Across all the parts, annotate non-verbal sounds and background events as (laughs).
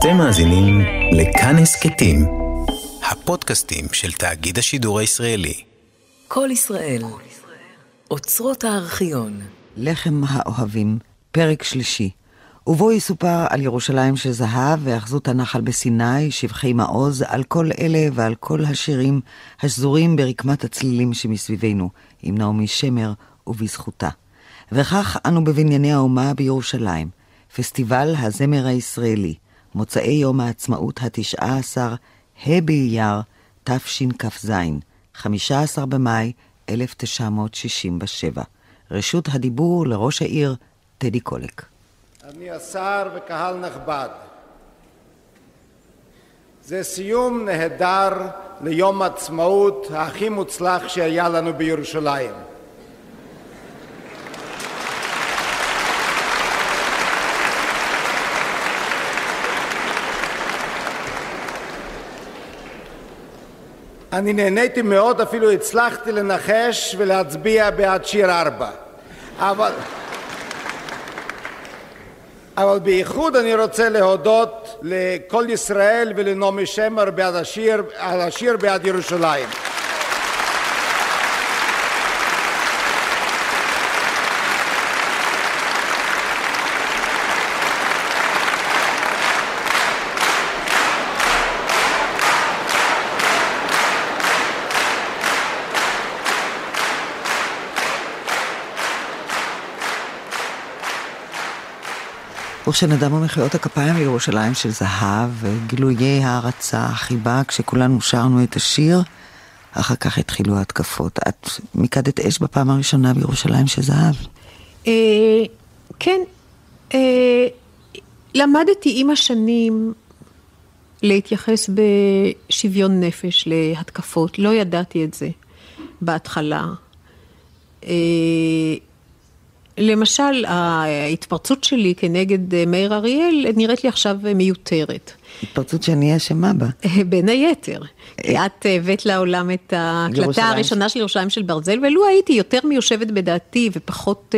אתם מאזינים לכאן הסכתים, הפודקאסטים של תאגיד השידור הישראלי. כל ישראל, אוצרות הארכיון. לחם האוהבים, פרק שלישי. ובו יסופר על ירושלים של זהב והאחזות הנחל בסיני, שבחי מעוז, על כל אלה ועל כל השירים השזורים ברקמת הצלילים שמסביבנו, עם נעמי שמר ובזכותה. וכך אנו בבנייני האומה בירושלים, פסטיבל הזמר הישראלי, מוצאי יום העצמאות התשעה עשר, ה' באייר, תשכ"ז, 15 במאי 1967. רשות הדיבור לראש העיר טדי קולק. אדוני השר וקהל נכבד, זה סיום נהדר ליום העצמאות הכי מוצלח שהיה לנו בירושלים. אני נהניתי מאוד, אפילו הצלחתי לנחש ולהצביע בעד שיר ארבע. אבל... אבל בייחוד אני רוצה להודות לכל ישראל ולנעמי שמר בעד השיר, על השיר בעד ירושלים. וכשנדם במחיאות הכפיים לירושלים של זהב, וגילויי הערצה, חיבה, כשכולנו שרנו את השיר, אחר כך התחילו ההתקפות. את מיקדת אש בפעם הראשונה בירושלים של זהב. אה, כן, אה, למדתי עם השנים להתייחס בשוויון נפש להתקפות, לא ידעתי את זה בהתחלה. אה, למשל, ההתפרצות שלי כנגד אה, מאיר אריאל נראית לי עכשיו אה, מיותרת. התפרצות שאני אשמה בה. בין היתר. כי את הבאת לעולם את ההקלטה הראשונה של ירושלים של ברזל, ולו הייתי יותר מיושבת בדעתי ופחות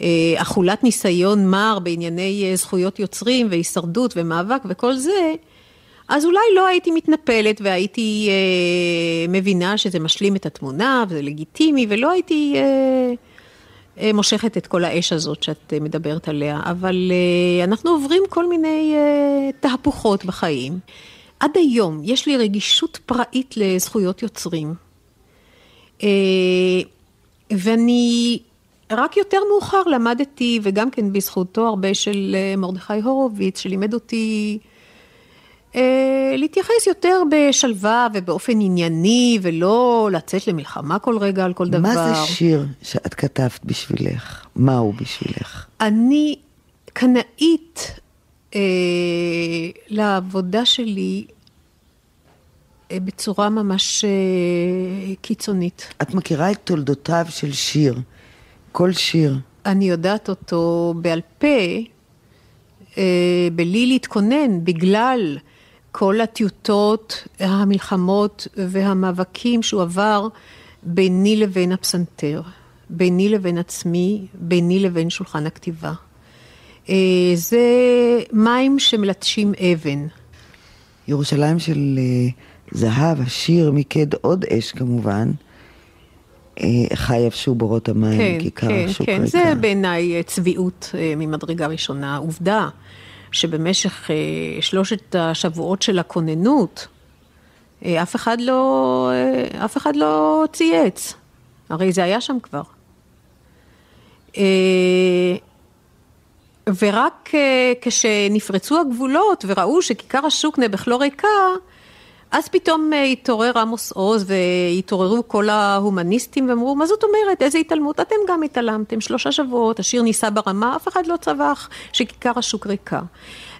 אה, אכולת ניסיון מר בענייני זכויות יוצרים והישרדות ומאבק וכל זה, אז אולי לא הייתי מתנפלת והייתי אה, מבינה שזה משלים את התמונה וזה לגיטימי, ולא הייתי... אה, אה, מושכת את כל האש הזאת שאת אה, מדברת עליה, אבל אה, אנחנו עוברים כל מיני תהפוכות בחיים. עד היום יש לי רגישות פראית לזכויות יוצרים. ואני רק יותר מאוחר למדתי, וגם כן בזכותו הרבה של מרדכי הורוביץ, שלימד אותי אה, להתייחס יותר בשלווה ובאופן ענייני, ולא לצאת למלחמה כל רגע על כל דבר. מה זה שיר שאת כתבת בשבילך? מה הוא בשבילך? אני קנאית אה, לעבודה שלי אה, בצורה ממש אה, קיצונית. את מכירה את תולדותיו של שיר, כל שיר. אני יודעת אותו בעל פה, אה, בלי להתכונן, בגלל... כל הטיוטות, המלחמות והמאבקים שהוא עבר ביני לבין הפסנתר, ביני לבין עצמי, ביני לבין שולחן הכתיבה. אה, זה מים שמלטשים אבן. ירושלים של אה, זהב, השיר מיקד עוד אש כמובן. אה, חי יבשו בורות המים, כן, כיכר כן, השוק כן, ריקה. זה בעיניי צביעות ממדרגה ראשונה. עובדה שבמשך אה, שלושת השבועות של הכוננות, אה, אף אחד לא, אה, אף אחד לא צייץ. הרי זה היה שם כבר. ורק כשנפרצו הגבולות וראו שכיכר השוק נעבך לא ריקה, אז פתאום התעורר עמוס עוז והתעוררו כל ההומניסטים ואמרו, מה זאת אומרת, איזה התעלמות? אתם גם התעלמתם, שלושה שבועות, השיר ניסה ברמה, אף אחד לא צווח שכיכר השוק ריקה.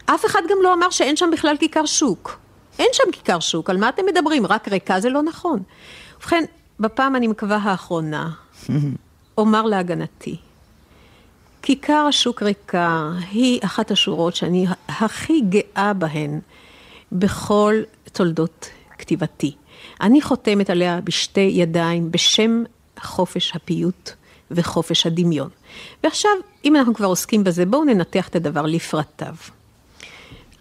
אף אחד גם לא אמר שאין שם בכלל כיכר שוק. אין שם כיכר שוק, על מה אתם מדברים? רק ריקה זה לא נכון. ובכן, בפעם אני מקווה האחרונה, (laughs) אומר להגנתי, כיכר השוק ריקה היא אחת השורות שאני הכי גאה בהן בכל תולדות כתיבתי. אני חותמת עליה בשתי ידיים בשם חופש הפיוט וחופש הדמיון. ועכשיו, אם אנחנו כבר עוסקים בזה, בואו ננתח את הדבר לפרטיו.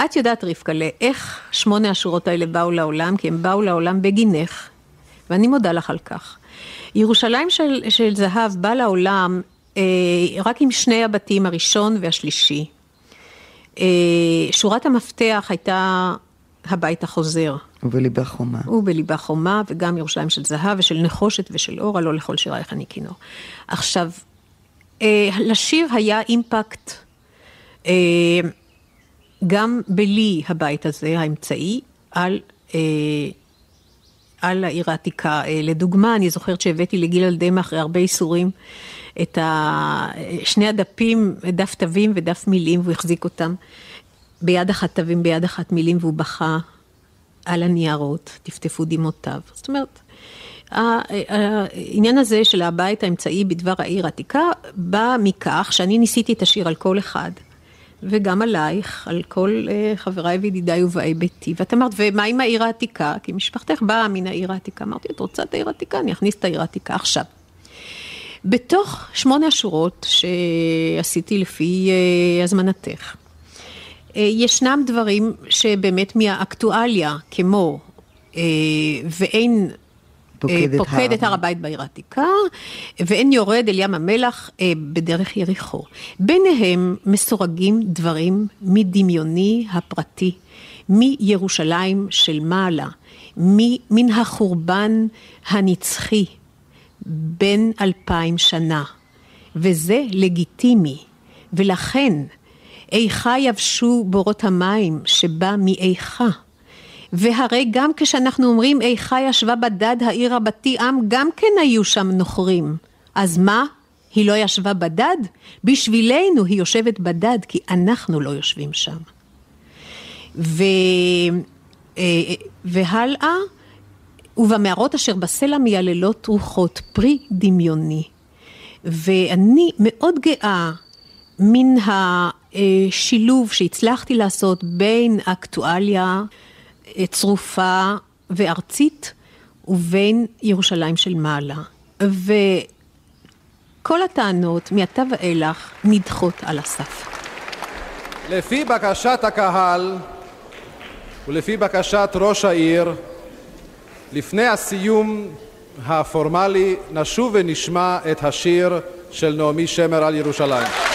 את יודעת, רבקלה, איך שמונה השורות האלה באו לעולם? כי הם באו לעולם בגינך, ואני מודה לך על כך. ירושלים של, של זהב בא לעולם אה, רק עם שני הבתים, הראשון והשלישי. אה, שורת המפתח הייתה הבית החוזר. ובליבה חומה. ובליבה חומה, וגם ירושלים של זהב ושל נחושת ושל אור, הלא לכל שירייך אני כינור. עכשיו, אה, לשיר היה אימפקט, אה, גם בלי הבית הזה, האמצעי, על... אה, על העיר העתיקה. אה, לדוגמה, אני זוכרת שהבאתי לגיל אלדמה אחרי הרבה איסורים את ה... שני הדפים, דף תווים ודף מילים, והוא החזיק אותם. ביד אחת תווים, ביד אחת מילים, והוא בכה על הניירות, טפטפו דמעותיו. זאת אומרת, העניין הזה של הבית האמצעי בדבר העיר העתיקה בא מכך שאני ניסיתי את השיר על כל אחד. וגם עלייך, על כל uh, חבריי וידידיי ובאי ביתי. ואת אמרת, ומה עם העיר העתיקה? כי משפחתך באה מן העיר העתיקה. אמרתי, את רוצה את העיר העתיקה? אני אכניס את העיר העתיקה עכשיו. בתוך שמונה השורות שעשיתי לפי uh, הזמנתך, ישנם דברים שבאמת מהאקטואליה, כמו uh, ואין פוקד פוקד את הר הבית בעיר העתיקה, ואין יורד אל ים המלח אה, בדרך יריחו. ביניהם מסורגים דברים מדמיוני הפרטי, מירושלים של מעלה, מן החורבן הנצחי, בין אלפיים שנה. וזה לגיטימי, ולכן איכה יבשו בורות המים שבא מאיכה. והרי גם כשאנחנו אומרים איכה ישבה בדד העיר רבתי עם, גם כן היו שם נוכרים. אז מה? היא לא ישבה בדד? בשבילנו היא יושבת בדד, כי אנחנו לא יושבים שם. ו... אה, והלאה, ובמערות אשר בסלע מייללות רוחות, פרי דמיוני. ואני מאוד גאה מן השילוב שהצלחתי לעשות בין אקטואליה צרופה וארצית ובין ירושלים של מעלה. וכל הטענות מעתה ואילך נדחות על הסף. לפי בקשת הקהל ולפי בקשת ראש העיר, לפני הסיום הפורמלי נשוב ונשמע את השיר של נעמי שמר על ירושלים.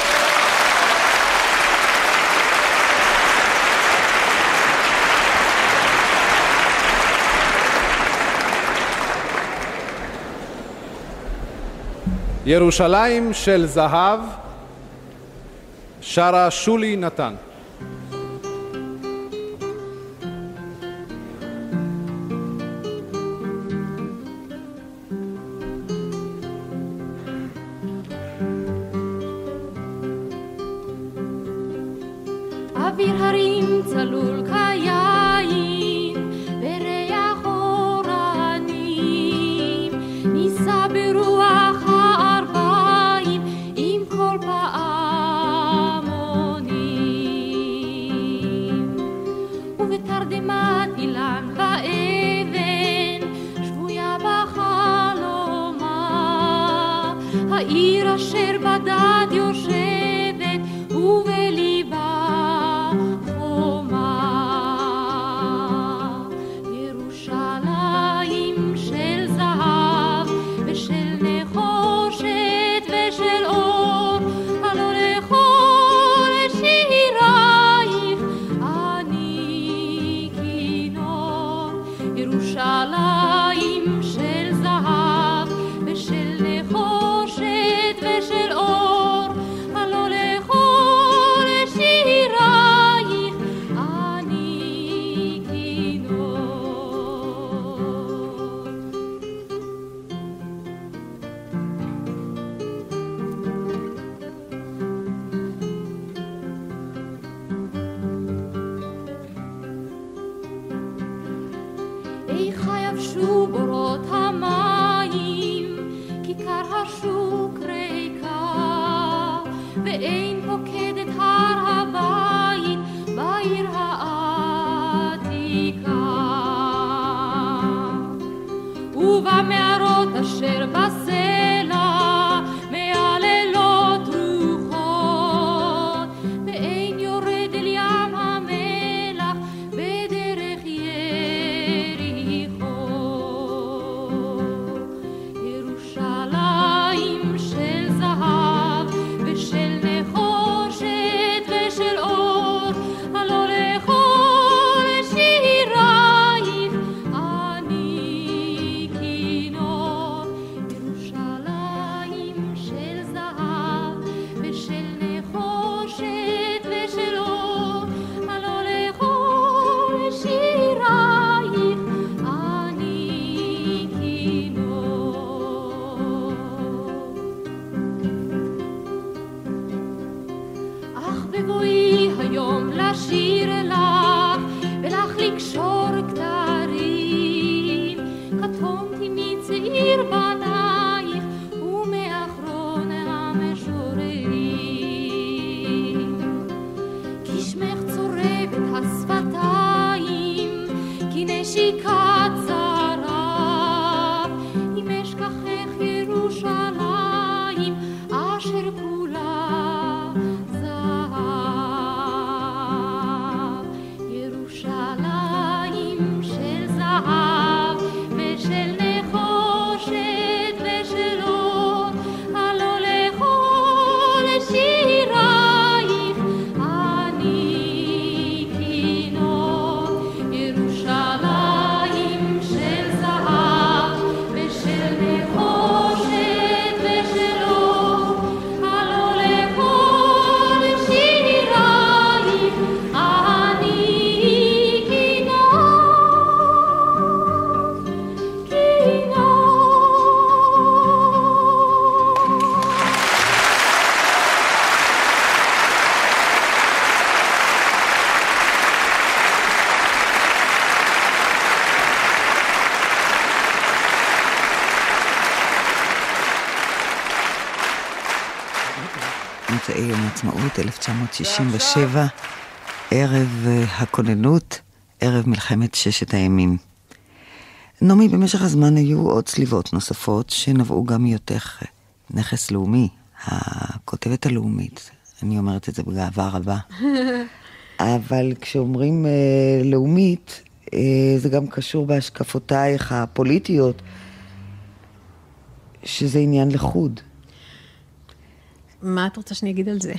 ירושלים של זהב שרה שולי נתן. אוויר הרים צלול העיר אשר בדד 1967, ערב אה, הכוננות, ערב מלחמת ששת הימים. נעמי, במשך הזמן היו עוד צליבות נוספות שנבעו גם מהיותך אה, נכס לאומי, הכותבת הלאומית. אני אומרת את זה בגאווה רבה. (laughs) אבל כשאומרים אה, לאומית, אה, זה גם קשור בהשקפותייך הפוליטיות, שזה עניין לחוד. מה את רוצה שאני אגיד על זה?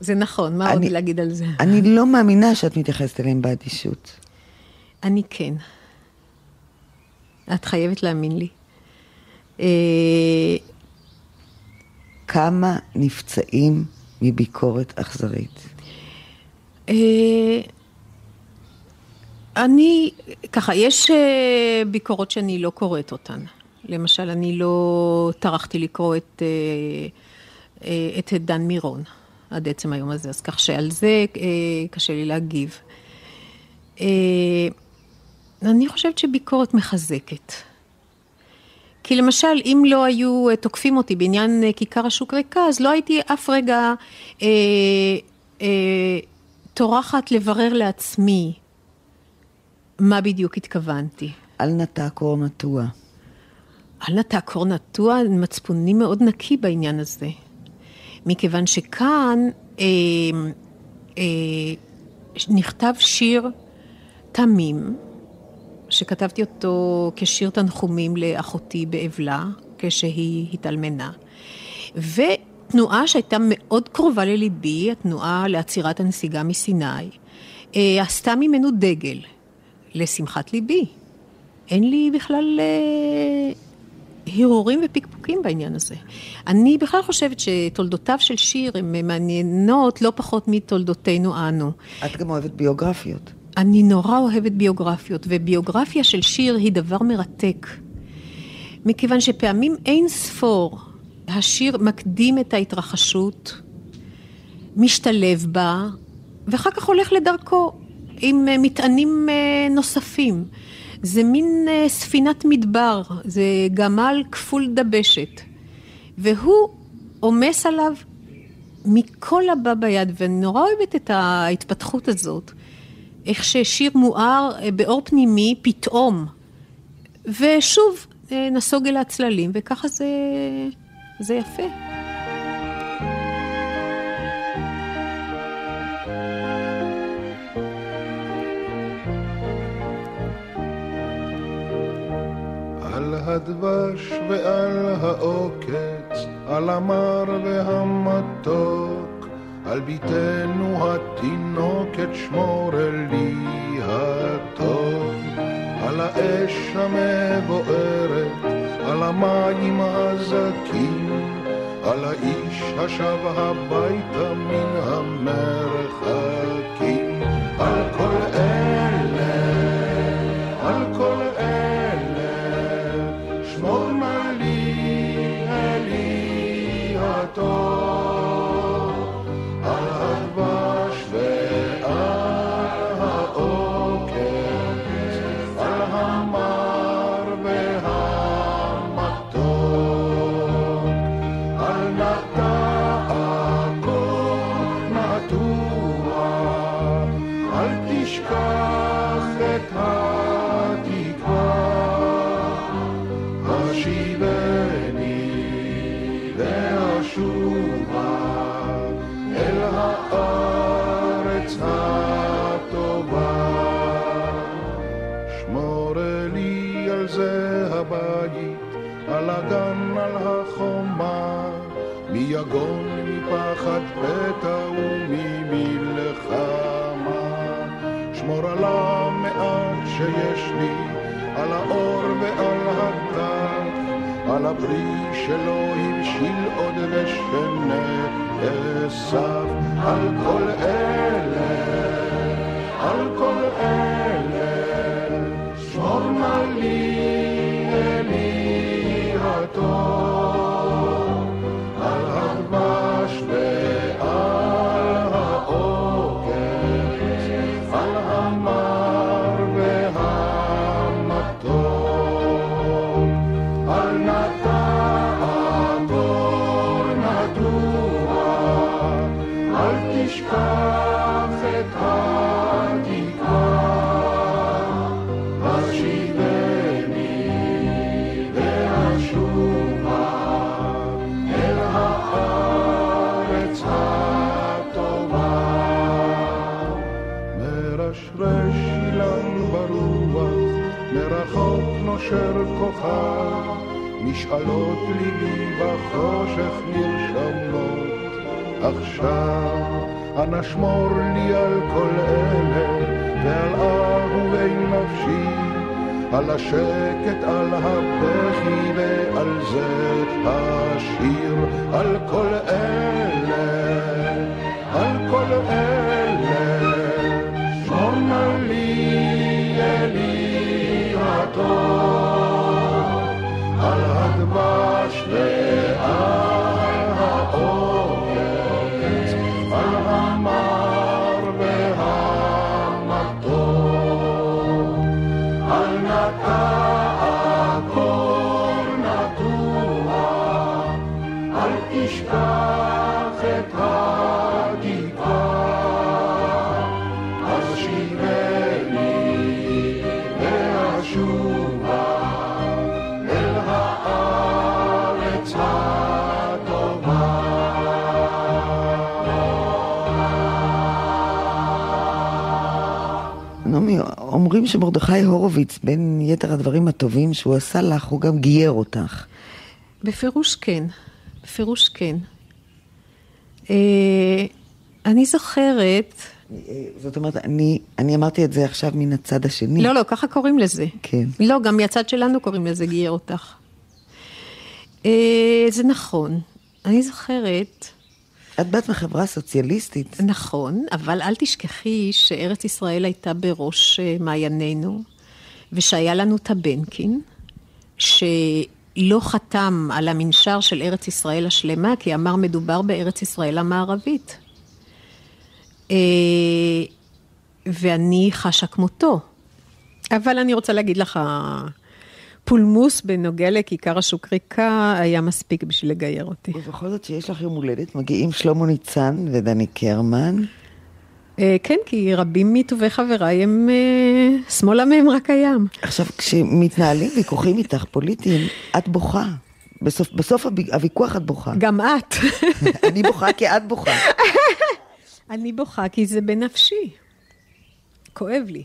זה נכון, מה עוד אני- להגיד על זה? אני לא מאמינה שאת מתייחסת אליהם באדישות. אני כן. את חייבת להאמין לי. אה, כמה נפצעים מביקורת אכזרית? אה, אני, ככה, יש אה, ביקורות שאני לא קוראת אותן. למשל, אני לא טרחתי לקרוא את, אה, אה, את דן מירון עד עצם היום הזה, אז כך שעל זה אה, קשה לי להגיב. אני חושבת שביקורת מחזקת. כי למשל, אם לא היו תוקפים אותי בעניין כיכר השוק ריקה, אז לא הייתי אף רגע אה, אה, טורחת לברר לעצמי מה בדיוק התכוונתי. אל נטע קור נטוע. אל נטע קור נטוע, מצפוני מאוד נקי בעניין הזה. מכיוון שכאן אה, אה, נכתב שיר תמים, שכתבתי אותו כשיר תנחומים לאחותי באבלה, כשהיא התאלמנה. ותנועה שהייתה מאוד קרובה לליבי, התנועה לעצירת הנסיגה מסיני, אה, עשתה ממנו דגל, לשמחת ליבי. אין לי בכלל אה, הרהורים ופקפוקים בעניין הזה. אני בכלל חושבת שתולדותיו של שיר הן מעניינות לא פחות מתולדותינו אנו. את גם אוהבת ביוגרפיות. אני נורא אוהבת ביוגרפיות, וביוגרפיה של שיר היא דבר מרתק. מכיוון שפעמים אין ספור, השיר מקדים את ההתרחשות, משתלב בה, ואחר כך הולך לדרכו עם אה, מטענים אה, נוספים. זה מין אה, ספינת מדבר, זה גמל כפול דבשת. והוא עומס עליו מכל הבא ביד, ואני נורא אוהבת את ההתפתחות הזאת. איך ששיר מואר אה, באור פנימי פתאום, ושוב אה, נסוג אל הצללים, וככה זה, זה יפה. הדבש ועל העוקץ, על המר והמתוק, על בתנו התינוקת שמור לי הטוב. על האש המבוערת, על המים הזכים, על האיש השב הביתה מן המרחקים. על כל מפחד פתע וממלחמה. שמור על המעט שיש לי, על האור ועל הטף, על הפרי שלא הבשיל עוד ושנאסף, על כל אלה, על כל אלה, שמור נא לי משאלות ליבי בחושך נרשמות. עכשיו, אנא שמור לי על כל אלה, ועל אהובי נפשי, על השקט, על הבכי ועל זה השיר, על כל אלה, על כל אלה, אומרים שמרדכי הורוביץ, בין יתר הדברים הטובים שהוא עשה לך, הוא גם גייר אותך. בפירוש כן, בפירוש כן. אה, אני זוכרת, זאת אומרת, אני, אני אמרתי את זה עכשיו מן הצד השני. לא, לא, ככה קוראים לזה. כן. לא, גם מהצד שלנו קוראים לזה גייר אותך. אה, זה נכון. אני זוכרת, את באת מחברה סוציאליסטית. נכון, אבל אל תשכחי שארץ ישראל הייתה בראש אה, מעיינינו, ושהיה לנו את הבנקין, שלא חתם על המנשר של ארץ ישראל השלמה, כי אמר מדובר בארץ ישראל המערבית. אה, ואני חשה כמותו. אבל אני רוצה להגיד לך, פולמוס בנוגע לכיכר השוקריקה היה מספיק בשביל לגייר אותי. ובכל זאת שיש לך יום הולדת, מגיעים שלמה ניצן ודני קרמן. אה, כן, כי רבים מטובי חבריי הם אה, שמאלה מהם רק הים. עכשיו, כשמתנהלים ויכוחים איתך פוליטיים, את בוכה. בסוף, בסוף הוויכוח את בוכה. גם את. (laughs) אני בוכה כי את בוכה. (laughs) אני בוכה כי זה בנפשי. כואב לי.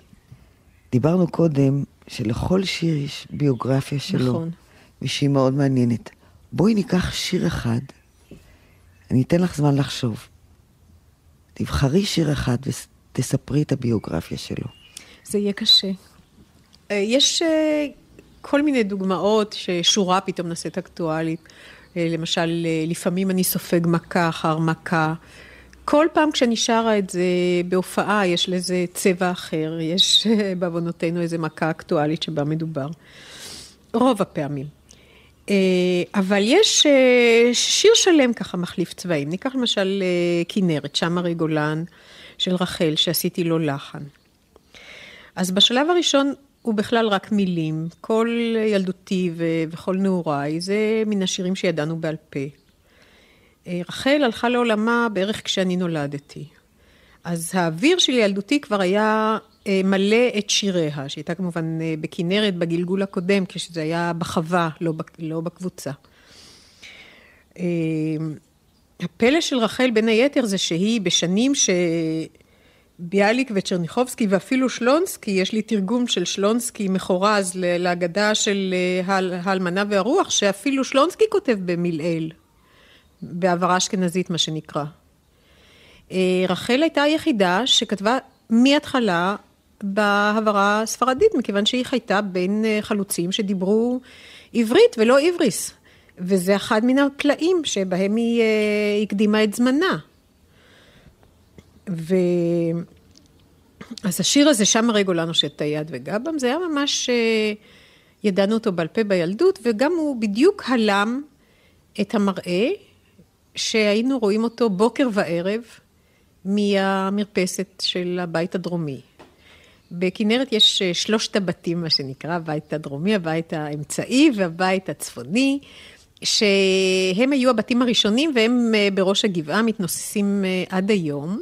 דיברנו קודם שלכל שיר יש ביוגרפיה שלו. נכון. ושהיא מאוד מעניינת. בואי ניקח שיר אחד, אני אתן לך זמן לחשוב. תבחרי שיר אחד ותספרי את הביוגרפיה שלו. זה יהיה קשה. אה, יש אה, כל מיני דוגמאות ששורה פתאום נעשית אקטואלית. אה, למשל, לפעמים אני סופג מכה אחר מכה. כל פעם כשאני שרה את זה בהופעה, יש לזה צבע אחר, יש (laughs) בעוונותינו איזו מכה אקטואלית שבה מדובר. רוב הפעמים. אה, אבל יש אה, שיר שלם ככה מחליף צבעים. ניקח למשל אה, כנרת, שם הרי גולן של רחל, שעשיתי לו לחן. אז בשלב הראשון הוא בכלל רק מילים. כל ילדותי וכל נעוריי זה מן השירים שידענו בעל פה. אה, רחל הלכה לעולמה בערך כשאני נולדתי. אז האוויר של ילדותי כבר היה אה, מלא את שיריה, שהייתה כמובן אה, בכנרת בגלגול הקודם, כשזה היה בחווה, לא, לא בקבוצה. הפלא של רחל, בין היתר, זה שהיא בשנים שביאליק וצ'רניחובסקי ואפילו שלונסקי, יש לי תרגום של שלונסקי מחורז ל- להגדה של האל- האלמנה והרוח, שאפילו שלונסקי כותב במילאל, בהעברה אשכנזית, מה שנקרא. אה, רחל הייתה היחידה שכתבה מההתחלה בהעברה הספרדית, מכיוון שהיא חייתה בין אה, חלוצים שדיברו עברית ולא עבריס. וזה אחד מן הפלאים שבהם היא אה, הקדימה את זמנה. ו... אז השיר הזה, שם הרי גולן הושט את היד וגבם, זה היה ממש, ידענו אותו בעל פה בילדות, וגם הוא בדיוק הלם את המראה שהיינו רואים אותו בוקר וערב מהמרפסת של הבית הדרומי. בכנרת יש אה, שלושת הבתים, מה שנקרא, הבית הדרומי, הבית האמצעי והבית הצפוני, שהם היו הבתים הראשונים והם אה, בראש הגבעה מתנוססים אה, עד היום.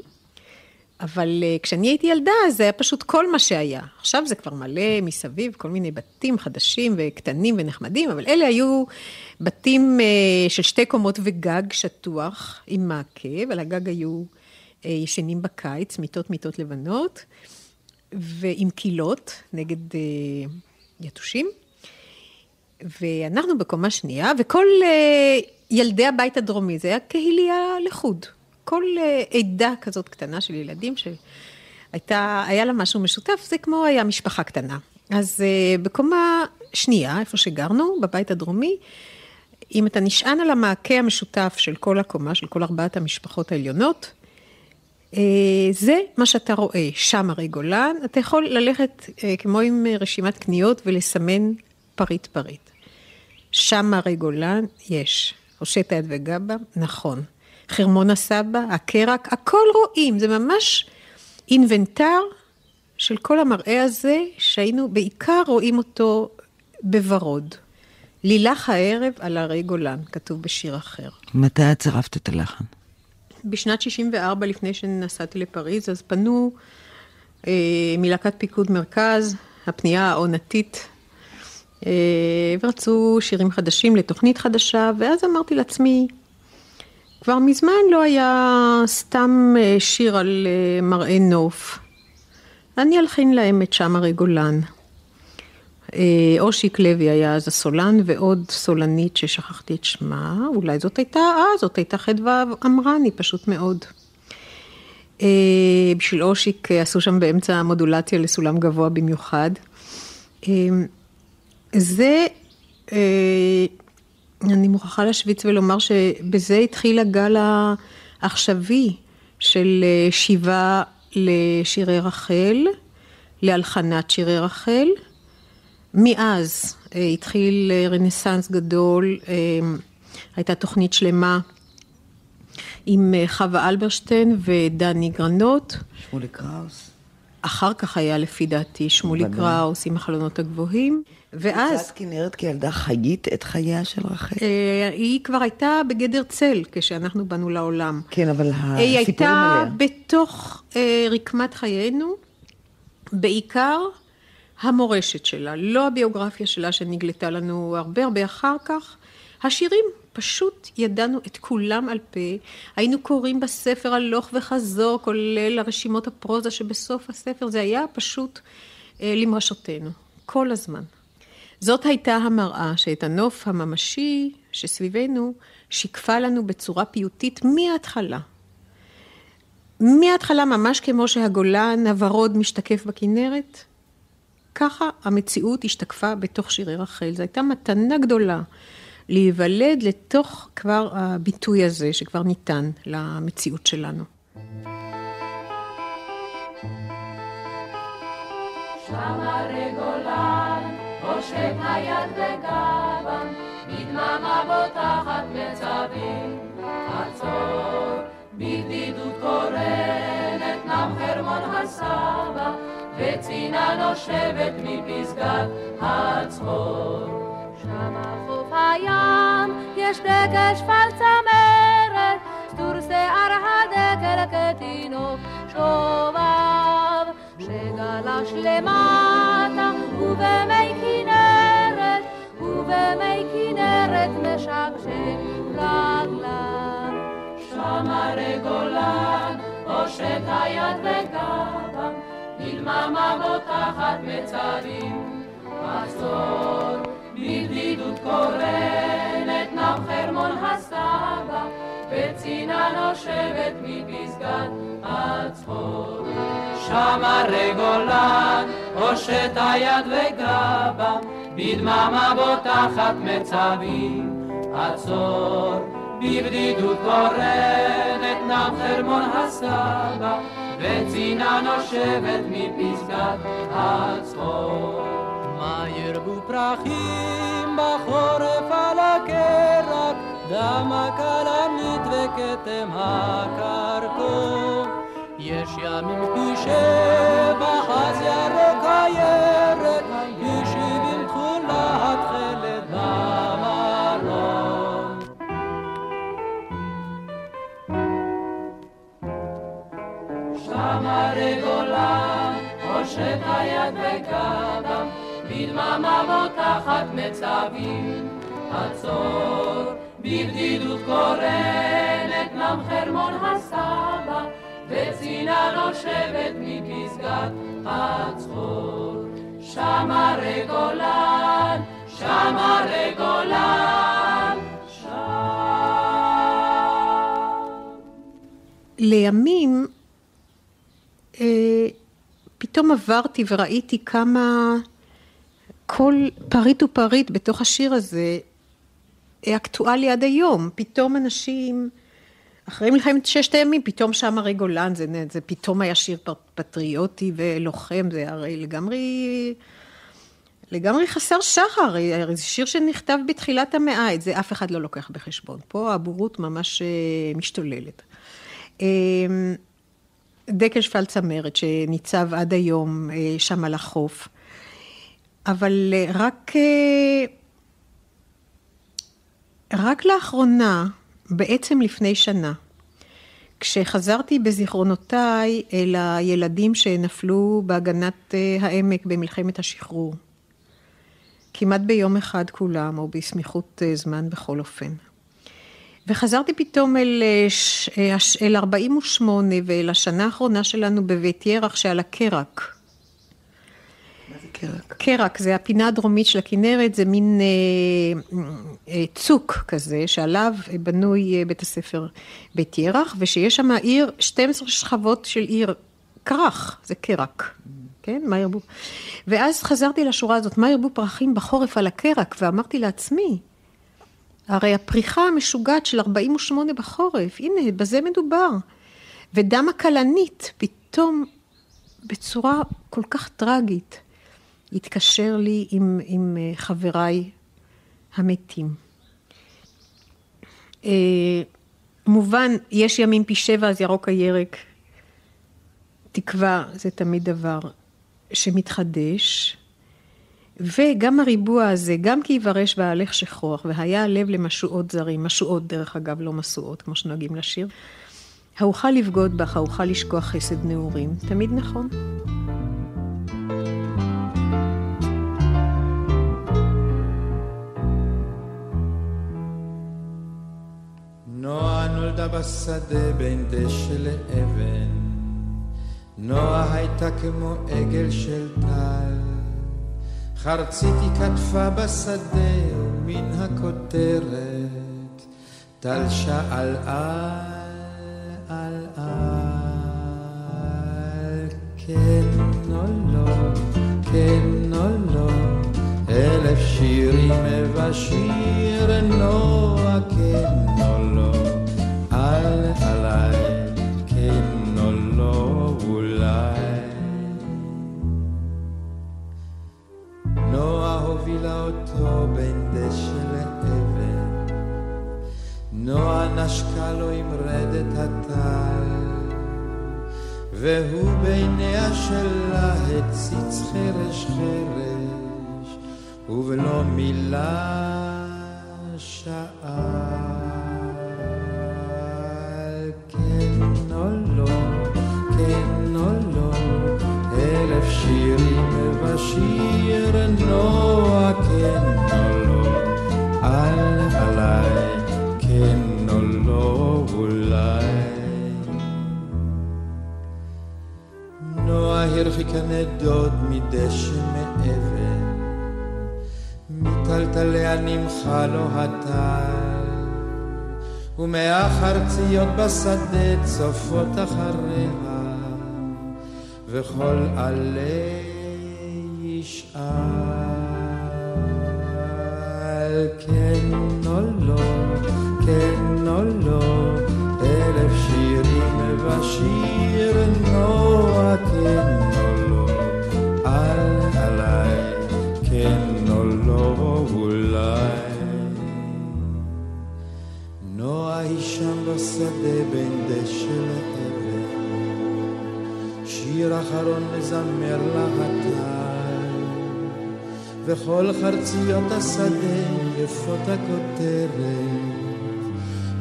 אבל אה, כשאני הייתי ילדה, זה היה פשוט כל מה שהיה. עכשיו זה כבר מלא מסביב, כל מיני בתים חדשים וקטנים ונחמדים, אבל אלה היו בתים אה, של שתי קומות וגג שטוח עם מעקה, ועל הגג היו אה, ישנים בקיץ, מיטות מיטות לבנות, ועם קילות נגד אה, יתושים. ואנחנו בקומה שנייה, וכל אה, ילדי הבית הדרומי, זה היה קהילייה לחוד. כל אה, עדה כזאת קטנה של ילדים שהייתה, היה לה משהו משותף, זה כמו היה משפחה קטנה. אז אה, בקומה שנייה, איפה שגרנו, בבית הדרומי, אם אתה נשען על המעקה המשותף של כל הקומה, של כל ארבעת המשפחות העליונות, אה, זה מה שאתה רואה, שם הרי גולן. אתה יכול ללכת כמו עם רשימת קניות ולסמן פריט פריט. שם הרי גולן יש. הושט היד וגע בם, נכון. חרמון הסבא, הקרק, הכל רואים, זה ממש אינבנטר של כל המראה הזה, שהיינו בעיקר רואים אותו בוורוד. לילך הערב על הרי גולן, כתוב בשיר אחר. מתי את צירפת את הלחן? בשנת 64, לפני שנסעתי לפריז, אז פנו אה, מלהקת פיקוד מרכז, הפנייה העונתית, אה, ורצו שירים חדשים לתוכנית חדשה, ואז אמרתי לעצמי, כבר מזמן לא היה סתם אה, שיר על אה, מראה נוף. אני אלחין להם את שם הרי גולן. אה, אושיק לוי היה אז הסולן, ועוד סולנית ששכחתי את שמה, אולי זאת הייתה, אה, זאת הייתה חדווה אמרני, פשוט מאוד. אה, בשביל אושיק עשו שם באמצע המודולציה לסולם גבוה במיוחד. אה, זה, אה, אני מוכרחה להשוויץ ולומר שבזה התחיל הגל העכשווי של אה, שיבה לשירי רחל, להלחנת שירי רחל. מאז אה, התחיל אה, רנסאנס גדול, הייתה תוכנית שלמה עם חווה אלברשטיין ודני גרנות. שמולי קראוס. אחר כך היה לפי דעתי שמולי. קראוס עם החלונות הגבוהים. ואז את כנרת כילדה חיית את חייה של רחל? אה, היא כבר הייתה בגדר צל כשאנחנו באנו לעולם. כן, אבל היא הסיפורים הייתה עליה. בתוך אה, רקמת חיינו, בעיקר המורשת שלה, לא הביוגרפיה שלה שנגלתה לנו הרבה הרבה אחר כך. השירים, פשוט ידענו את כולם על פה. היינו קוראים בספר הלוך וחזור, כולל הרשימות הפרוזה שבסוף הספר. זה היה פשוט אה, למרשותנו, כל הזמן. זאת הייתה המראה שאת הנוף הממשי שסביבנו שיקפה לנו בצורה פיוטית מההתחלה. מההתחלה, ממש כמו שהגולן הוורוד משתקף בכנרת, ככה המציאות השתקפה בתוך שירי רחל. זו הייתה מתנה גדולה להיוולד לתוך כבר הביטוי הזה שכבר ניתן למציאות שלנו. גולן, הושט היד בגבם, בדממה בוטחת מצבים. עצור, בבדידות קורנת, נם חרמון הסבא, וצינה נושבת מפסגת הצחור. שם חוף הים, יש דקל שפל צמרת, סטור שיער הדקל כתינוק שובב, שגלה יש למטה, ובמי כנרת, ובמי כנרת משקשק רגליו. שם הרי גולן, הושט היד וגבה, בדממה בוטחת מצרים, עצור, בבדידות קורנת, נם חרמון הסבא, וצינה נושבת מפסגת הצחור. שם הרי גולן, הושט היד וגבה, בדממה בוטחת מצבים, עצור, בבדידות קורנת, נם חרמון הסבא, וצינה נושבת מפסגת הצחור. מה ירבו פרחים בחורף על הקרק, דם הכלנית וכתם הקרקור. יש ימים פי שבע, אז ירוק הירק, בשבעים תכולה התכלת במרום. שם הרי גולן, הושט היד וגבה, בדממה בוטחת מצבים, עצור, בבדידות קורנת, נם חרמון הסבא, וצינה נושבת מפסגת הצחור. שם הרי גולן, שם הרי גולן, שם. לימים, אה, פתאום עברתי וראיתי כמה כל פריט ופריט בתוך השיר הזה אה, אקטואלי עד היום. פתאום אנשים, אחרי מלחמת ששת הימים, פתאום שם הרי גולן, זה, זה פתאום היה שיר פטריוטי ולוחם, זה הרי לגמרי... לגמרי חסר שחר, הרי זה שיר שנכתב בתחילת המאה, את זה אף אחד לא לוקח בחשבון. פה הבורות ממש אה, משתוללת. אה, דקל צמרת שניצב עד היום אה, שם על החוף. אבל אה, רק, רק לאחרונה, בעצם לפני שנה, כשחזרתי בזיכרונותיי אל הילדים שנפלו בהגנת אה, העמק במלחמת השחרור, כמעט ביום אחד כולם, או בסמיכות אה, זמן בכל אופן. וחזרתי פתאום אל, אה, אל 48 ואל השנה האחרונה שלנו בבית ירח שעל הקרק. קרק. קרק זה הפינה הדרומית של הכנרת, זה מין אה, אה, צוק כזה שעליו בנוי אה, בית הספר בית ירח, ושיש שם עיר, 12 שכבות של עיר, כרך, זה קרק, כן? מה ירבו? ואז חזרתי לשורה הזאת, מה ירבו פרחים בחורף על הקרק, ואמרתי לעצמי, הרי הפריחה המשוגעת של 48 בחורף, הנה, בזה מדובר. ודם הכלנית, פתאום, בצורה כל כך טרגית, התקשר לי עם, עם אה, חבריי המתים. אה, מובן, יש ימים פי שבע, אז ירוק הירק. תקווה זה תמיד דבר שמתחדש. וגם הריבוע הזה, גם כי יברש והלך שכוח, והיה הלב למשואות זרים, משואות דרך אגב, לא משואות, כמו שנוהגים לשיר. האוכל לבגוד בך, האוכל לשכוח חסד נעורים, תמיד נכון. נולדה בשדה בין דשא לאבן, נועה הייתה כמו עגל של טל, חרצית היא כתפה בשדה, ומן הכותרת. תלשה על על על על, כן או לא, כן או לא, אלף שירים מבשיר נועה, כן או לא, הובילה אותו בין דשא לאבן, נועה נשקה לו עם רדת הטל, והוא בעיניה שלה הציץ חרש חרש, ובלא מילה שאל כן או לא, כן או לא, אלף שיר שירים ובשיר נוע או לא, אל עליי כן או לא אולי. נועה הרחיקה נדוד מדשא מאבן, מטלטליה נמחה לו הטל, ומהחרציות בשדה צופות אחריה, וכל עלה ישאל כן או לא, כן או לא, אלף שירים בשיר נוע כן או לא, אל עליי כן או לא אולי. נועה היא שם בשדה בין דשא לאבן, שיר אחרון מזמר לה הטל, וכל חרציות השדה יפות הכותרת,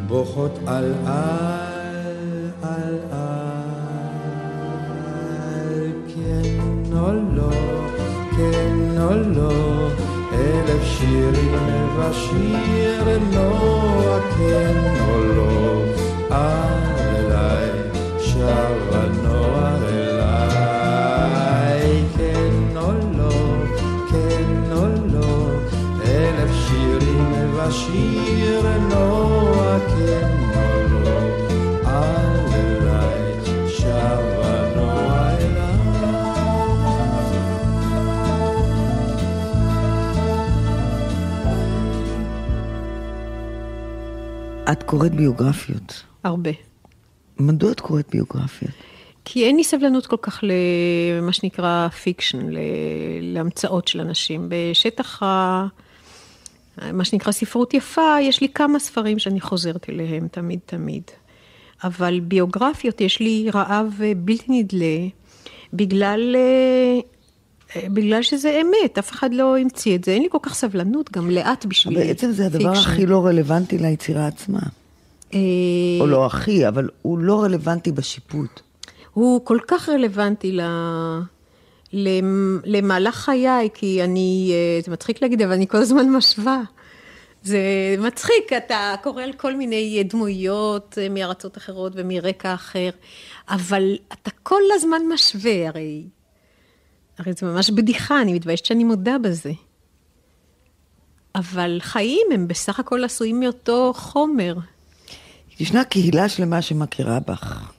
בוכות על על על על, כן או לא, כן או לא, אלף שירים ובשיר נוע כן קוראת ביוגרפיות. הרבה. מדוע את קוראת ביוגרפיות? כי אין לי סבלנות כל כך למה שנקרא fiction, להמצאות של אנשים. בשטח ה... מה שנקרא ספרות יפה, יש לי כמה ספרים שאני חוזרת אליהם תמיד תמיד. אבל ביוגרפיות יש לי רעב אה, בלתי נדלה, בגלל, אה, בגלל שזה אמת, אף אחד לא המציא את זה. אין לי כל כך סבלנות, גם לאט בשביל בעצם זה הדבר fiction. הכי לא רלוונטי ליצירה עצמה. אה, או לא הכי, אבל הוא לא רלוונטי בשיפוט. הוא כל כך רלוונטי ל... למ- למהלך חיי, כי אני, אה, זה מצחיק להגיד, אבל אני כל הזמן משווה. זה מצחיק, אתה קורא על כל מיני דמויות אה, מארצות אחרות ומרקע אחר, אבל אתה כל הזמן משווה, הרי, הרי זה ממש בדיחה, אני מתביישת שאני מודה בזה. אבל חיים הם בסך הכל עשויים מאותו חומר. ישנה קהילה שלמה שמכירה בך.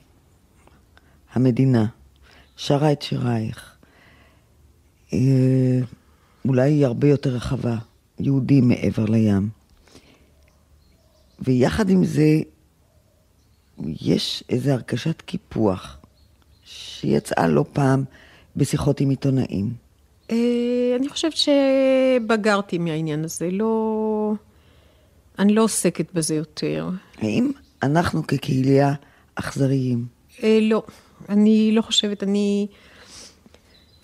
המדינה, שרה את שירייך. אה, אולי היא הרבה יותר רחבה, יהודים מעבר לים. ויחד עם זה, יש איזו הרגשת קיפוח, שיצאה לא פעם בשיחות עם עיתונאים. אה, אני חושבת שבגרתי מהעניין הזה, לא... אני לא עוסקת בזה יותר. האם אנחנו כקהילה אכזריים? אה, לא, אני לא חושבת, אני...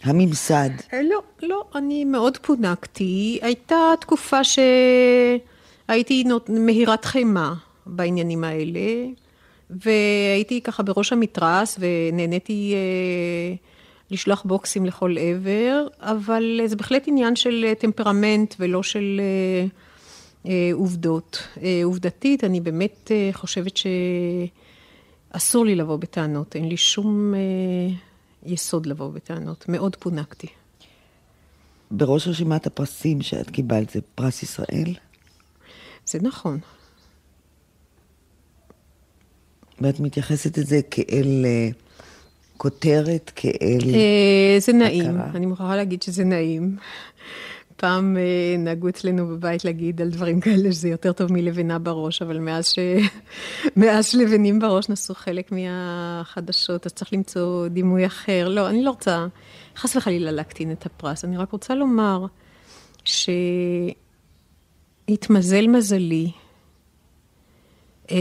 הממסד, אה, לא, לא, אני מאוד פונקתי. הייתה תקופה שהייתי נות... מהירת חמאה בעניינים האלה, והייתי ככה בראש המתרס ונהניתי אה, לשלוח בוקסים לכל עבר, אבל זה בהחלט עניין של אה, טמפרמנט ולא של אה, אה, עובדות. אה, עובדתית, אני באמת אה, חושבת שאסור לי לבוא בטענות, אין לי שום... אה, יסוד לבוא בטענות. מאוד פונקתי. בראש רשימת הפרסים שאת קיבלת זה פרס ישראל, זה נכון. ואת מתייחסת את זה כאל אה, כותרת, כאל... אה, זה נעים, הכרה. אני מוכרחה להגיד שזה נעים. פעם אה, נהגו אצלנו בבית להגיד על דברים כאלה שזה יותר טוב מלבנה בראש, אבל מאז, ש... (laughs) מאז שלבנים בראש נעשו חלק מהחדשות, אז צריך למצוא דימוי אחר. לא, אני לא רוצה חס וחלילה להקטין את הפרס, אני רק רוצה לומר שהתמזל מזלי, אה,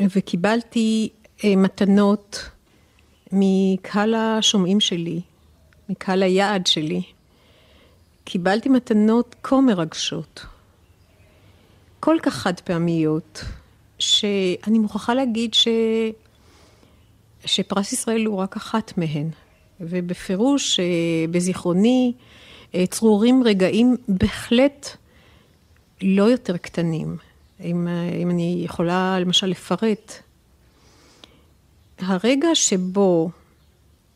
וקיבלתי מתנות מקהל השומעים שלי, מקהל היעד שלי. קיבלתי מתנות כה מרגשות, כל כך חד פעמיות, שאני מוכרחה להגיד ש... שפרס ישראל הוא רק אחת מהן. ובפירוש, אה, בזיכרוני, אה, צרורים רגעים בהחלט לא יותר קטנים. אם, אה, אם אני יכולה למשל לפרט. הרגע שבו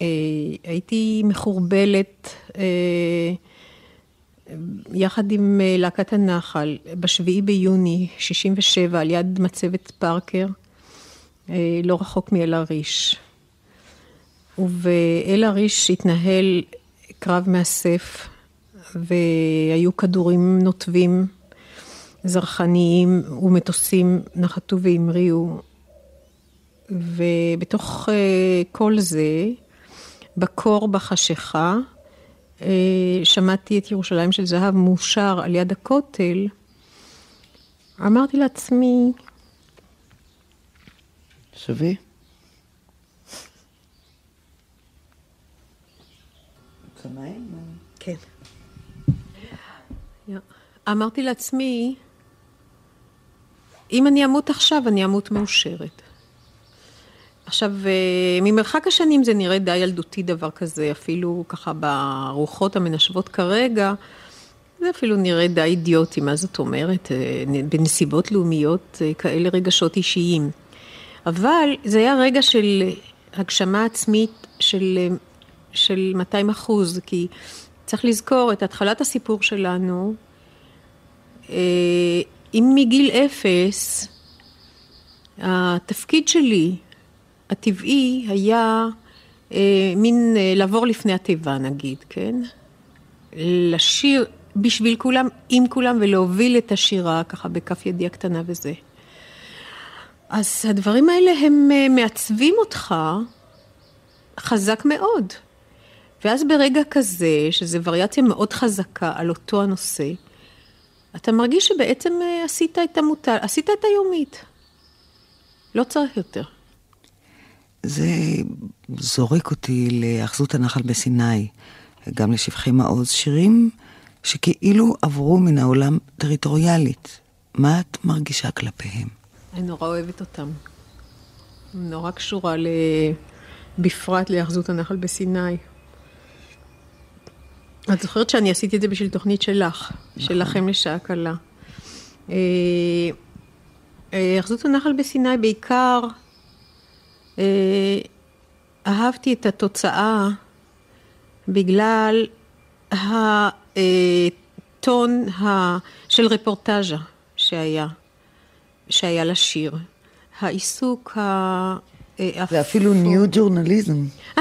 אה, הייתי מחורבלת אה, יחד עם אה, להקת הנחל, בשביעי ביוני 67, על יד מצבת פארקר, אה, לא רחוק מאל עריש. ובאל עריש התנהל קרב מאסף, והיו כדורים נוטבים, זרחניים ומטוסים נחתו והמריאו. ובתוך אה, כל זה, בקור בחשיכה, אה, שמעתי את ירושלים של זהב מאושר על יד הכותל, אמרתי לעצמי... שווה? כן. אמרתי לעצמי, אם אני אמות עכשיו, אני אמות מאושרת. עכשיו, אה, ממרחק השנים זה נראה די ילדותי דבר כזה, אפילו ככה ברוחות המנשבות כרגע, זה אפילו נראה די אידיוטי, מה זאת אומרת? אה, בנסיבות לאומיות אה, כאלה רגשות אישיים. אבל זה היה רגע של הגשמה עצמית של, של 200 אחוז, כי צריך לזכור את התחלת הסיפור שלנו, אם מגיל אפס, התפקיד שלי הטבעי היה אה, מין אה, לעבור לפני התיבה נגיד, כן? לשיר בשביל כולם, עם כולם, ולהוביל את השירה ככה בכף ידי הקטנה וזה. אז הדברים האלה הם אה, מעצבים אותך חזק מאוד. ואז ברגע כזה, שזו וריאציה מאוד חזקה על אותו הנושא, אתה מרגיש שבעצם אה, עשית את המוטל, עשית את היומית. לא צריך יותר. זה זורק אותי להאחזות הנחל בסיני, גם לשבחי מעוז, שירים שכאילו עברו מן העולם טריטוריאלית. מה את מרגישה כלפיהם? אני נורא אוהבת אותם. נורא קשורה ל... בפרט להאחזות הנחל בסיני. את זוכרת שאני עשיתי את זה בשביל תוכנית שלך, נכון. שלכם לשעה קלה. היאחזות אה, הנחל בסיני בעיקר אה, אהבתי את התוצאה בגלל הטון של רפורטאז'ה שהיה, שהיה לשיר. העיסוק ה... אה, זה אפילו ניו ג'ורנליזם. (laughs)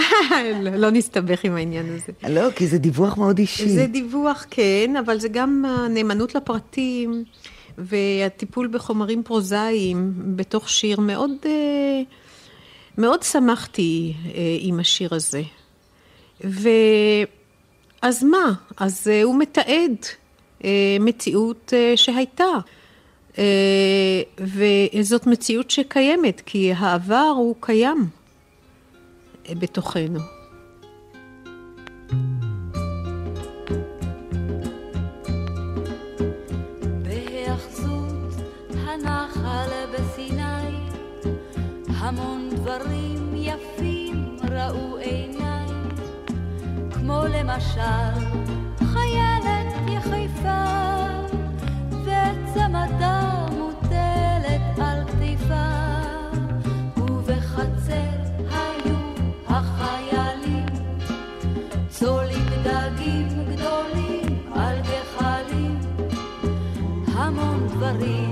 לא, לא נסתבך עם העניין הזה. לא, כי זה דיווח מאוד אישי. זה דיווח, כן, אבל זה גם הנאמנות לפרטים והטיפול בחומרים פרוזאיים בתוך שיר מאוד... אה, מאוד שמחתי אה, עם השיר הזה. ואז מה? אז אה, הוא מתעד אה, מציאות שהייתה. וזאת מציאות שקיימת, כי העבר הוא קיים בתוכנו. המון דברים יפים ראו עיניי, כמו למשל חיילת יחיפה, וצמדה מוטלת על כתיפה, ובחצר היו החיילים, צולים דגים גדולים על גחלים, המון דברים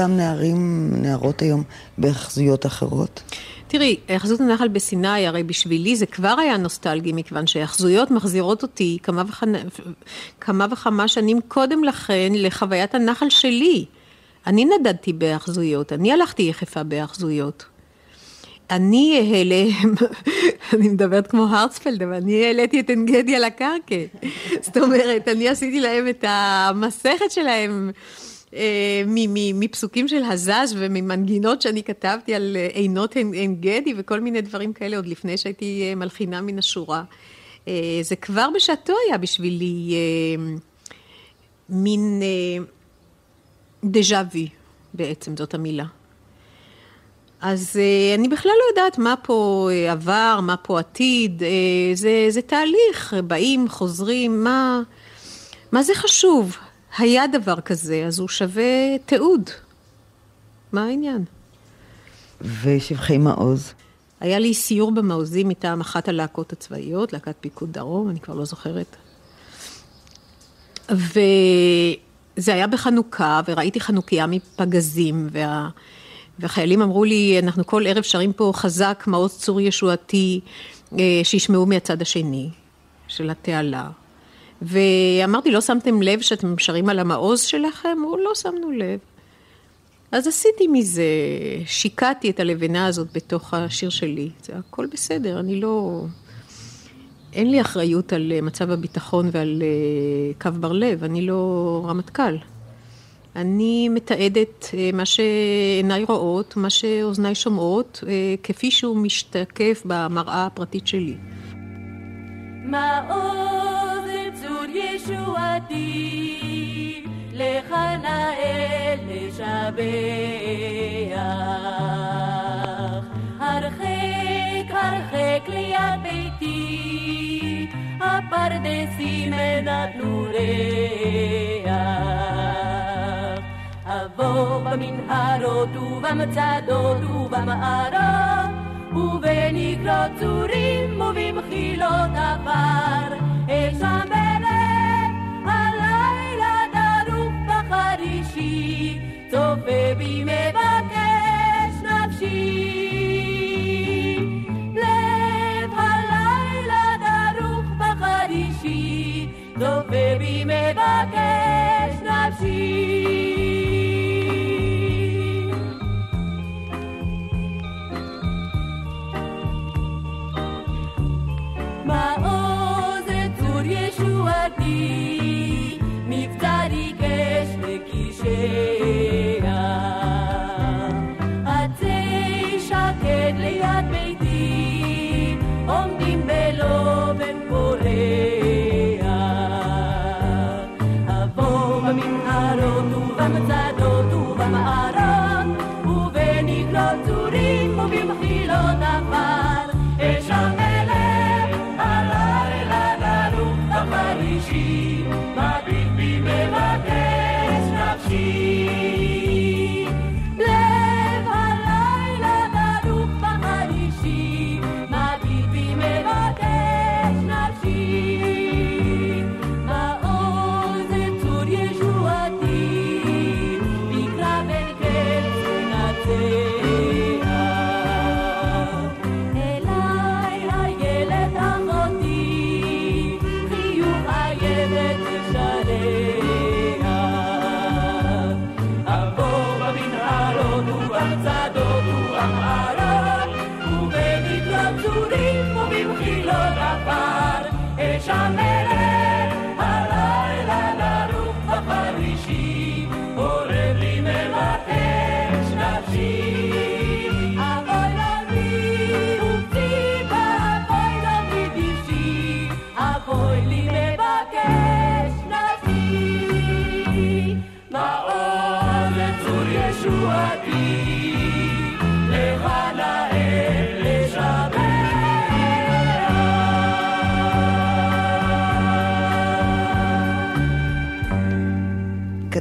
אותם נערים, נערות היום, בהחזויות אחרות? תראי, היאחזות הנחל בסיני, הרי בשבילי זה כבר היה נוסטלגי, מכיוון שהיאחזויות מחזירות אותי כמה, וכמה, כמה וכמה שנים קודם לכן לחוויית הנחל שלי. אני נדדתי בהאחזויות, אני הלכתי יחפה בהאחזויות. אני העלה, (laughs) אני מדברת כמו הרצפלד, אבל אני העליתי את עין גדי על הקרקע. זאת אומרת, אני עשיתי להם את המסכת שלהם. אה, מפסוקים של הזז וממנגינות שאני כתבתי על אה, עינות עין גדי וכל מיני דברים כאלה עוד לפני שהייתי אה, מלחינה מן השורה. זה כבר בשעתו היה בשבילי מין דז'ה וי בעצם, זאת המילה. אז אני בכלל לא יודעת מה פה עבר, מה פה עתיד, זה, זה תהליך, באים, חוזרים, מה, מה זה חשוב? היה דבר כזה, אז הוא שווה תיעוד. מה העניין? ושבחי מעוז? היה לי סיור במעוזים מטעם אחת הלהקות הצבאיות, להקת פיקוד דרום, אני כבר לא זוכרת. וזה היה בחנוכה, וראיתי חנוכיה מפגזים, וה... והחיילים אמרו לי, אנחנו כל ערב שרים פה חזק, מעוז צור ישועתי, אה, שישמעו מהצד השני של התעלה. ואמרתי, לא שמתם לב שאתם שרים על המעוז שלכם? הוא לא שמנו לב. אז עשיתי מזה, שיקעתי את הלבנה הזאת בתוך השיר שלי. זה הכל בסדר, אני לא... אין לי אחריות על אה, מצב הביטחון ועל אה, קו בר לב, אני לא רמטכ"ל. אני מתעדת אה, מה שעיניי רואות, מה שאוזניי שומעות, כפי שהוא משתקף במראה הפרטית שלי. מעוז צור ישועתי, לך נאה לשבח. הרחק הרחק ליד ביתי, הפרדסים נתנו ריח. אבוא במנהרות ובמצדות ובמערות ובנקרות צורים ובמחילות עפר, אשם בלב בחרישי, צופה בי מבקש נפשי. לב הלילה דרוך בחרישי, צופה בי מבקש נפשי.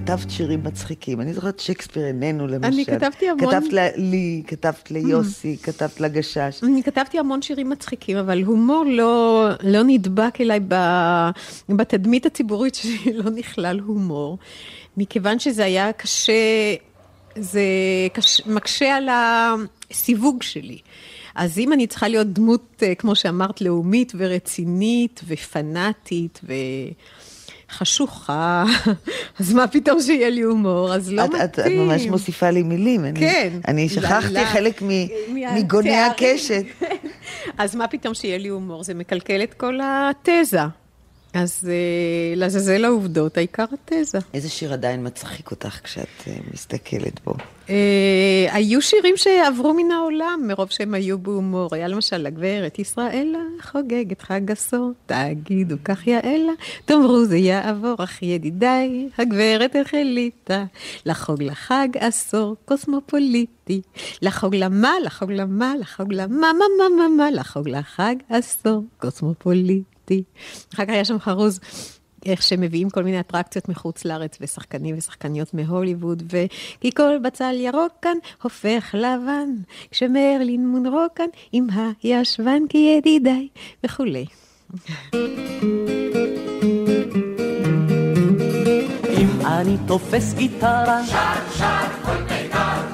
כתבת שירים מצחיקים. אני זוכרת שייקספיר איננו, למשל. אני כתבתי המון... כתבת לי, כתבת ליוסי, כתבת לגשש. אני כתבתי המון שירים מצחיקים, אבל הומור לא, לא נדבק אליי ב, בתדמית הציבורית שלי, לא נכלל הומור. מכיוון שזה היה קשה זה קש... מקשה על הסיווג שלי. אז אם אני צריכה להיות דמות, אה, כמו שאמרת, לאומית ורצינית ופנאטית וחשוכה, (laughs) אז מה פתאום שיהיה לי הומור? אז לא את, מתאים. את, את ממש מוסיפה לי מילים. אני, כן. אני שכחתי לה- חלק מ, מה- מגוני. הקשת. (laughs) אז מה פתאום שיהיה לי הומור? זה מקלקל את כל התזה. אז אה, לעזאזל העובדות, העיקר התזה. איזה שיר עדיין מצחיק אותך כשאת אה, מסתכלת בו? אה, היו שירים שעברו מן העולם, מרוב שהם היו בהומור. היה למשל, הגברת ישראלה חוגגת חג עשור, תגידו כך יעלה, תאמרו זה יעבור, אך ידידיי, הגברת החליטה לחוג לחג עשור קוסמופוליטי. לחוג למה, לחוג למה, לחוג למה, מה, מה, מה, מה, לחוג לחג עשור קוסמופוליטי. אחר כך היה שם חרוז. איך שמביאים כל מיני אטרקציות מחוץ לארץ, ושחקנים ושחקניות מהוליווד, ו... כי כל בצל ירוק כאן הופך לבן, כשמרלין מונרו כאן עם הישבן כידידיי, וכולי. אם אני תופס גיטרה, שר שר כל מיתר,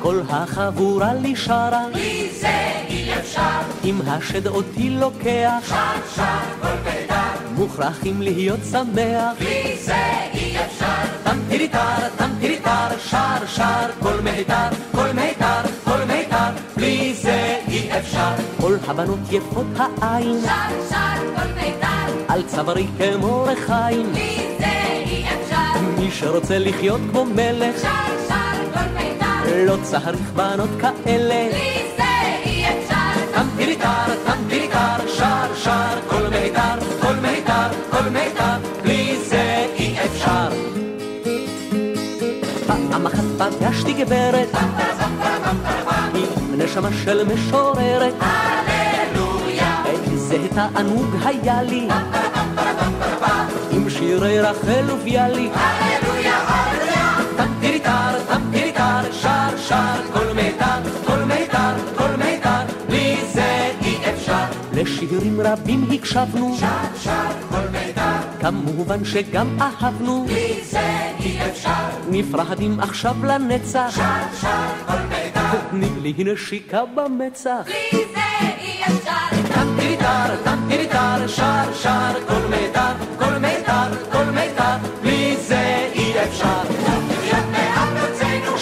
כל החבורה לי שרה, בלי זה אי אפשר. אם השד אותי לוקח, שר שר כל מיתר, מוכרחים להיות שמח, בלי זה אי אפשר. טם טיריטר, טם טיריטר, שר שר כל מיתר, כל מיתר, כל מיתר, בלי זה אי אפשר. כל הבנות יפות העין, שר שר כל מיתר, על צווארי כמו רחיים, בלי זה אי אפשר. מי שרוצה לחיות כמו מלך, שר שר כל מיתר, לא צריך בנות כאלה, בלי זה אי אפשר. טם טיריטר, שר שר כל מיתר, כל מיתר, כל מיתר, בלי זה אי אפשר. פעם אחת פגשתי גברת, עם נשמה של משוררת, הללויה, איזה תענוג היה לי, עם שירי רחל וביאליק, הללויה, הללויה, טיריטר, שר שר כל מיתר, כל מיתר, כל מיתר, בלי זה אי אפשר. לשירים רבים הקשבנו, שר שר כל מיתר, כמובן שגם אהבנו, בלי זה אי אפשר. נפרדים עכשיו לנצח, שר שר כל מיתר, תני לי נשיקה במצח, בלי זה אי אפשר. טם טיריטר, טם טיריטר, שר שר כל מיתר, כל מיתר,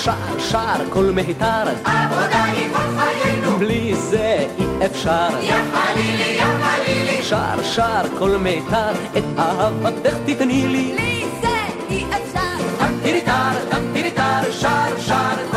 שער שער כל מיתר. עבודה היא כל חיינו. בלי זה אי אפשר. יא חלילי, יא חלילי. שער שער כל מיתר, את אהבתך תתני לי. בלי זה אי אפשר. תמתי ניתר תמתי ניתר שער שער.